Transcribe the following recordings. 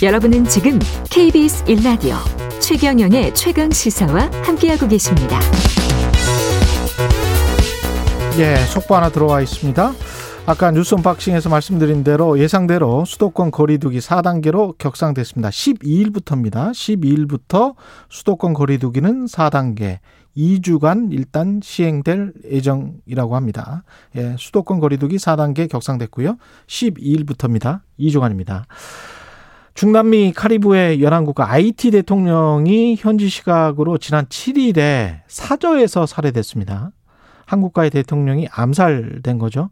여러분은 지금 KBS 1라디오 최경영의 최강 시사와 함께하고 계십니다. 예, 속보 하나 들어와 있습니다. 아까 뉴스 언박싱에서 말씀드린 대로 예상대로 수도권 거리두기 4단계로 격상됐습니다. 12일부터입니다. 12일부터 수도권 거리두기는 4단계. 2주간 일단 시행될 예정이라고 합니다. 예, 수도권 거리두기 4단계 격상됐고요. 12일부터입니다. 2주간입니다. 중남미 카리브해 연안국가 아이티 대통령이 현지 시각으로 지난 7일에 사저에서 살해됐습니다. 한국과의 대통령이 암살된 거죠.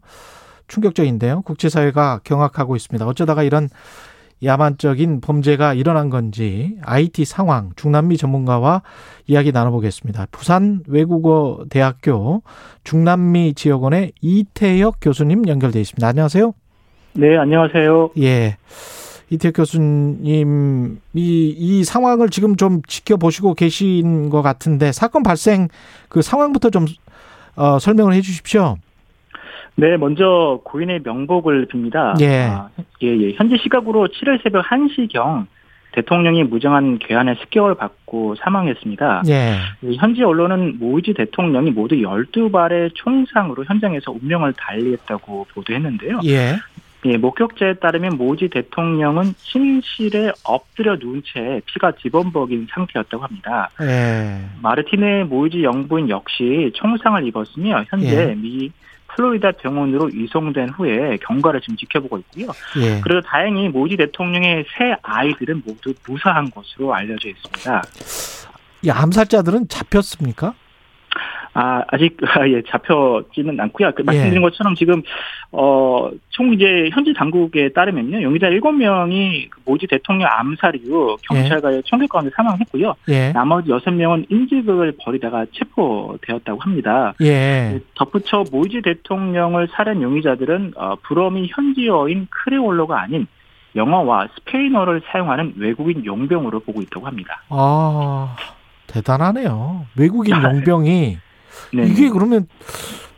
충격적인데요. 국제사회가 경악하고 있습니다. 어쩌다가 이런 야만적인 범죄가 일어난 건지 IT 상황 중남미 전문가와 이야기 나눠보겠습니다. 부산 외국어 대학교 중남미 지역원의 이태혁 교수님 연결돼 있습니다. 안녕하세요. 네, 안녕하세요. 예. 이태 교수님, 이, 이 상황을 지금 좀 지켜보시고 계신 것 같은데, 사건 발생 그 상황부터 좀, 어, 설명을 해 주십시오. 네, 먼저 고인의 명복을 빕니다. 예. 아, 예, 예. 현지 시각으로 7일 새벽 1시경 대통령이 무정한 괴한의 습격을 받고 사망했습니다. 예. 현지 언론은 모이지 대통령이 모두 12발의 총상으로 현장에서 운명을 달리했다고 보도했는데요. 예. 예, 목격자에 따르면 모지 대통령은 침실에 엎드려 누운 채 피가 지범벅인 상태였다고 합니다. 예. 마르티네 모이지 영부인 역시 총상을 입었으며 현재 예. 미 플로리다 병원으로 이송된 후에 경과를 지금 지켜보고 있고요. 예. 그래도 다행히 모이지 대통령의 세 아이들은 모두 무사한 것으로 알려져 있습니다. 이 암살자들은 잡혔습니까? 아, 아직, 아, 예, 잡혀지는 않고요. 그 예. 말씀드린 것처럼 지금, 어, 총 이제 현지 당국에 따르면요. 용의자 7명이 모지 대통령 암살 이후 경찰과의 총격 가운데 사망했고요. 예. 나머지 6명은 인질극을 벌이다가 체포되었다고 합니다. 예. 덧붙여 모이지 대통령을 살인 용의자들은 어, 불어미 현지어인 크레올로가 아닌 영어와 스페인어를 사용하는 외국인 용병으로 보고 있다고 합니다. 아, 대단하네요. 외국인 용병이 네. 이게 그러면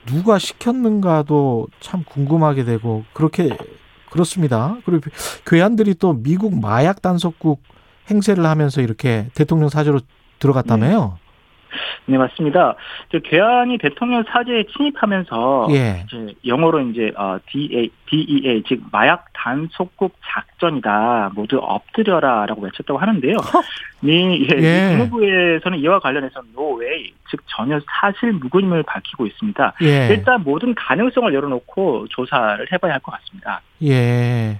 누가 시켰는가도 참 궁금하게 되고 그렇게 그렇습니다. 그리고 괴한들이 또 미국 마약 단속국 행세를 하면서 이렇게 대통령 사저로 들어갔다며요. 네, 맞습니다. 저 괴한이 대통령 사저에 침입하면서 예. 이제 영어로 이제 어 DA, DEA 즉 마약 단속국 작전이다 모두 엎드려라라고 외쳤다고 하는데요. 미 예, 예. 미 국무부에서는 이와 관련해서 노웨이 즉 전혀 사실 무근임을 밝히고 있습니다. 예. 일단 모든 가능성을 열어놓고 조사를 해봐야 할 것 같습니다. 예.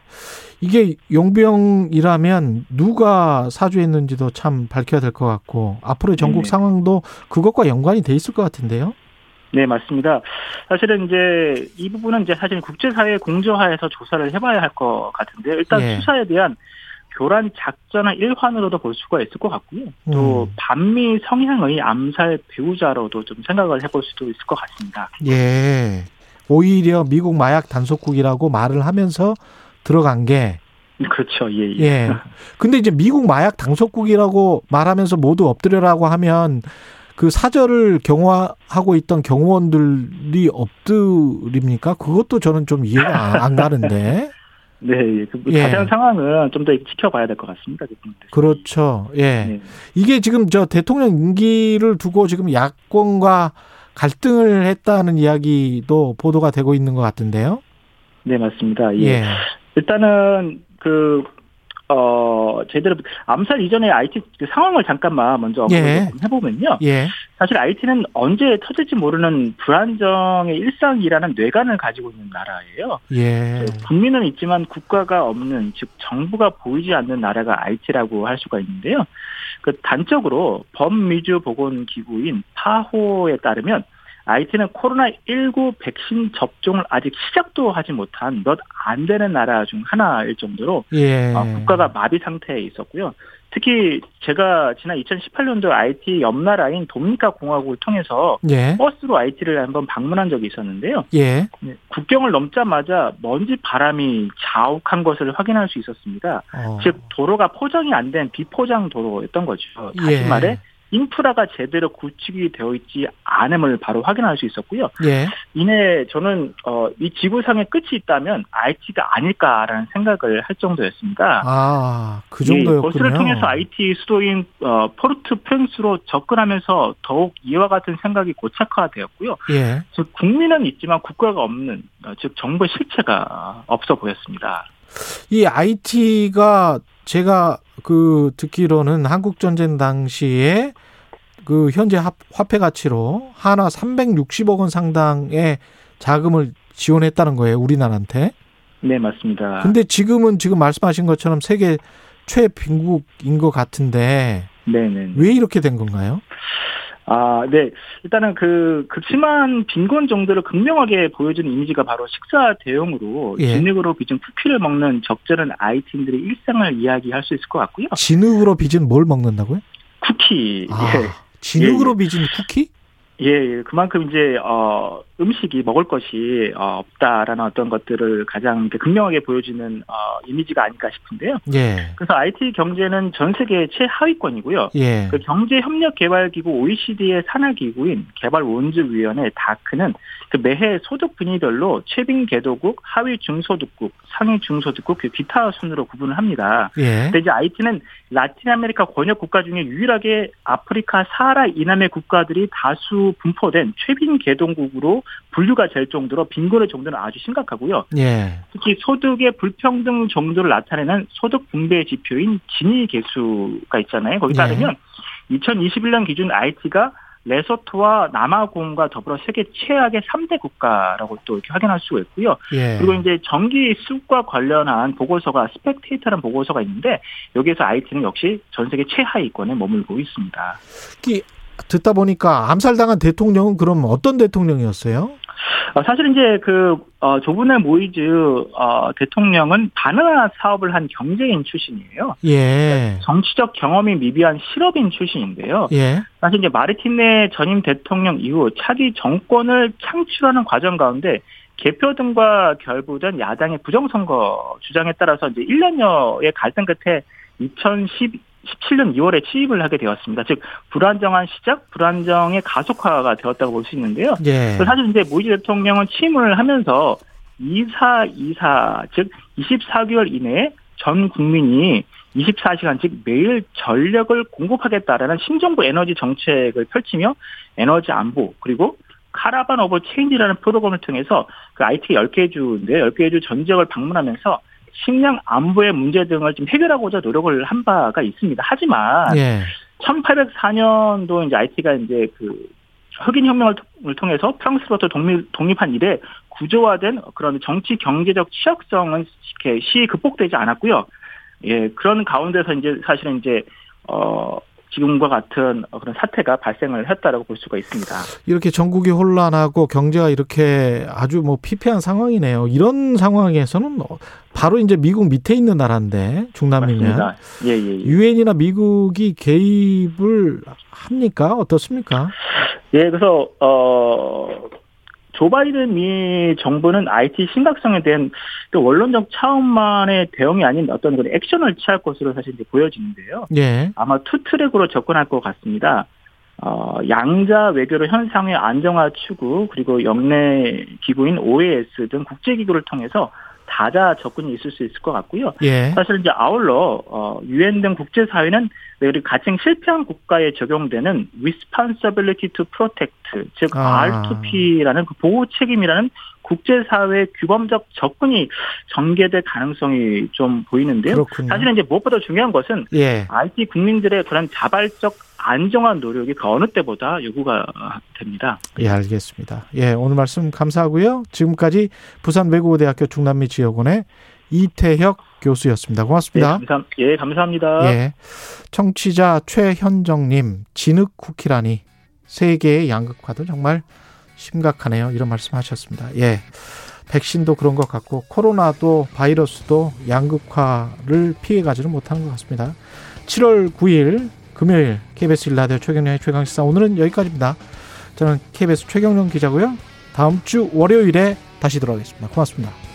이게 용병이라면 누가 사주했는지도 참 밝혀야 될 것 같고 앞으로의 전국 네. 상황도 그것과 연관이 돼 있을 것 같은데요. 네, 맞습니다. 사실은 이제 이 부분은 이제 사실 국제사회 공조하에서 조사를 해봐야 할 것 같은데 일단 예. 수사에 대한 교란 작전의 일환으로도 볼 수가 있을 것 같고요. 또 음. 반미 성향의 암살 배우자로도 좀 생각을 해볼 수도 있을 것 같습니다. 예. 오히려 미국 마약 단속국이라고 말을 하면서 들어간 게 그렇죠. 예, 예. 예. 근데 이제 미국 마약 단속국이라고 말하면서 모두 엎드려라고 하면 그 사절을 경호하고 있던 경호원들이 엎드립니까? 그것도 저는 좀 이해가 안- 안 가는데. 네, 예. 그 예. 자세한 상황은 좀 더 지켜봐야 될 것 같습니다. 그. 그렇죠. 예. 네. 이게 지금 저 대통령 임기를 두고 지금 야권과 갈등을 했다는 이야기도 보도가 되고 있는 것 같은데요. 네, 맞습니다. 예. 예. 일단은 그 어, 제대로 암살 이전의 IT 그 상황을 잠깐만 먼저 예. 해보면요. 예. 사실 IT는 언제 터질지 모르는 불안정의 일상이라는 뇌관을 가지고 있는 나라예요. 예. 국민은 있지만 국가가 없는 즉 정부가 보이지 않는 나라가 IT라고 할 수가 있는데요. 그 단적으로 범미주 보건기구인 파호에 따르면 IT는 코로나19 백신 접종을 아직 시작도 하지 못한 몇 안 되는 나라 중 하나일 정도로 예. 어, 국가가 마비 상태에 있었고요. 특히 제가 지난 2018년도 IT 옆 나라인 도미니카 공화국을 통해서 예. 버스로 IT를 한번 방문한 적이 있었는데요. 예. 네, 국경을 넘자마자 먼지 바람이 자욱한 것을 확인할 수 있었습니다. 어. 즉 도로가 포장이 안 된 비포장 도로였던 거죠. 다시 예. 말해 인프라가 제대로 구축이 되어 있지 않음을 바로 확인할 수 있었고요. 예. 이내 저는 어, 이 지구상의 끝이 있다면 IT가 아닐까라는 생각을 할 정도였습니다. 아, 그 예, 정도였군요. 버스를 통해서 IT 수도인 어, 포르트 프랑스로 접근하면서 더욱 이와 같은 생각이 고착화되었고요. 예. 즉 국민은 있지만 국가가 없는 어, 즉 정부의 실체가 없어 보였습니다. 이 IT가 제가 그 듣기로는 한국 전쟁 당시에 그 현재 합- 화폐 가치로 하나 360억 원 상당의 자금을 지원했다는 거예요, 우리나라한테. 네 맞습니다. 근데 지금은 지금 말씀하신 것처럼 세계 최빈국인 것 같은데 네네. 왜 이렇게 된 건가요? 아, 네. 일단은 그 극심한 빈곤 정도를 극명하게 보여주는 이미지가 바로 식사 대용으로 예. 진흙으로 빚은 쿠키를 먹는 적절한 아이팀들의 일상을 이야기할 수 있을 것 같고요. 진흙으로 빚은 뭘 먹는다고요? 쿠키. 아, 예. 진흙으로 빚은 쿠키? 예, 예. 그만큼 이제 어 음식이 먹을 것이 어, 없다라는 어떤 것들을 가장 극명하게 보여주는 어 이미지가 아닐까 싶은데요. 예. 그래서 IT 경제는 전 세계 최하위권이고요. 예. 그 경제 협력 개발 기구 OECD의 산하 기구인 개발 원주 위원회 다크는 그 매해 소득 분위별로 최빈 개도국, 하위 중소득국, 상위 중소득국, 그 기타 순으로 구분을 합니다. 예. 근데 이제 아이티는 라틴 아메리카 권역 국가 중에 유일하게 아프리카 사하라 이남의 국가들이 다수 분포된 최빈 개도국으로 분류가 될 정도로 빈곤의 정도는 아주 심각하고요. 예. 특히 소득의 불평등 정도를 나타내는 소득 분배 지표인 지니 계수가 있잖아요. 거기 네. 따르면 2021년 기준 아이티가 레소토와 남아공과 더불어 세계 최악의 3대 국가라고 또 이렇게 확인할 수가 있고요. 예. 그리고 이제 전기 수급과 관련한 보고서가 스펙테이터라는 보고서가 있는데 여기에서 아이티는 역시 전 세계 최하위권에 머물고 있습니다. 듣다 보니까 암살당한 대통령은 그럼 어떤 대통령이었어요? 어, 사실 이제 그 어, 조브넬 모이즈 어, 대통령은 바나나 사업을 한 경제인 출신이에요. 예. 정치적 경험이 미비한 실업인 출신인데요. 예. 사실 이제 마르텔리 전임 대통령 이후 차기 정권을 창출하는 과정 가운데 개표 등과 결부된 야당의 부정선거 주장에 따라서 이제 1년여의 갈등 끝에 2017년 2월에 취임을 하게 되었습니다. 즉 불안정한 시작, 불안정의 가속화가 되었다고 볼 수 있는데요. 예. 사실 이제 모이즈 대통령은 취임을 하면서 2424, 즉 24개월 이내에 전 국민이 24시간 즉 매일 전력을 공급하겠다라는 신정부 에너지 정책을 펼치며 에너지 안보 그리고 Caravan of Change라는 프로그램을 통해서 그 아이티 10개 주인데 10개 주 전 지역을 방문하면서 식량 안보의 문제 등을 좀 해결하고자 노력을 한 바가 있습니다. 하지만 예. 1804년도 이제 아이티가 이제 그 흑인 혁명을 통해서 프랑스로부터 독립, 독립한 이래 구조화된 그런 정치 경제적 취약성은 이렇게 시 극복되지 않았고요. 예, 그런 가운데서 이제 사실은 이제 어 지금과 같은 그런 사태가 발생을 했다라고 볼 수가 있습니다. 이렇게 정국이 혼란하고 경제가 이렇게 아주 뭐 피폐한 상황이네요. 이런 상황에서는 바로 이제 미국 밑에 있는 나라인데 중남미면 맞습니다. 예, 예, 예. 유엔이나 미국이 개입을 합니까? 어떻습니까? 예, 그래서 어 조 바이든 미 정부는 아이티 심각성에 대한 또 원론적 차원만의 대응이 아닌 어떤 그런 액션을 취할 것으로 사실 이제 보여지는데요. 예. 아마 two track으로 접근할 것 같습니다. 어, 양자 외교로 현상의 안정화 추구 그리고 영내 기구인 OAS 등 국제기구를 통해서 다자 접근이 있을 수 있을 것 같고요. 예. 사실 이제 아울러 어, 유엔 등 국제 사회는 우리 가칭 실패한 국가에 적용되는 responsibility to protect 즉 아. R2P라는 그 보호 책임이라는 국제 사회 규범적 접근이 전개될 가능성이 좀 보이는데요. 그렇군요. 사실은 이제 무엇보다 중요한 것은 예. IT 국민들의 그런 자발적 안정한 노력이 그 어느 때보다 요구가 됩니다. 예, 알겠습니다. 예, 오늘 말씀 감사하고요. 지금까지 부산 외국어대학교 중남미 지역원의 이태혁 교수였습니다. 예, 고맙습니다. 감사, 예, 감사합니다. 예. 청취자 최현정님, 진흙 쿠키라니. 세계의 양극화도 정말 심각하네요. 이런 말씀 하셨습니다. 예. 백신도 그런 것 같고, 코로나도 바이러스도 양극화를 피해가지는 못하는 것 같습니다. 7월 9일 금요일 KBS 일라디오 최경련의 최강시사 오늘은 여기까지입니다. 저는 KBS 최경련 기자고요. 다음 주 월요일에 다시 돌아오겠습니다. 고맙습니다.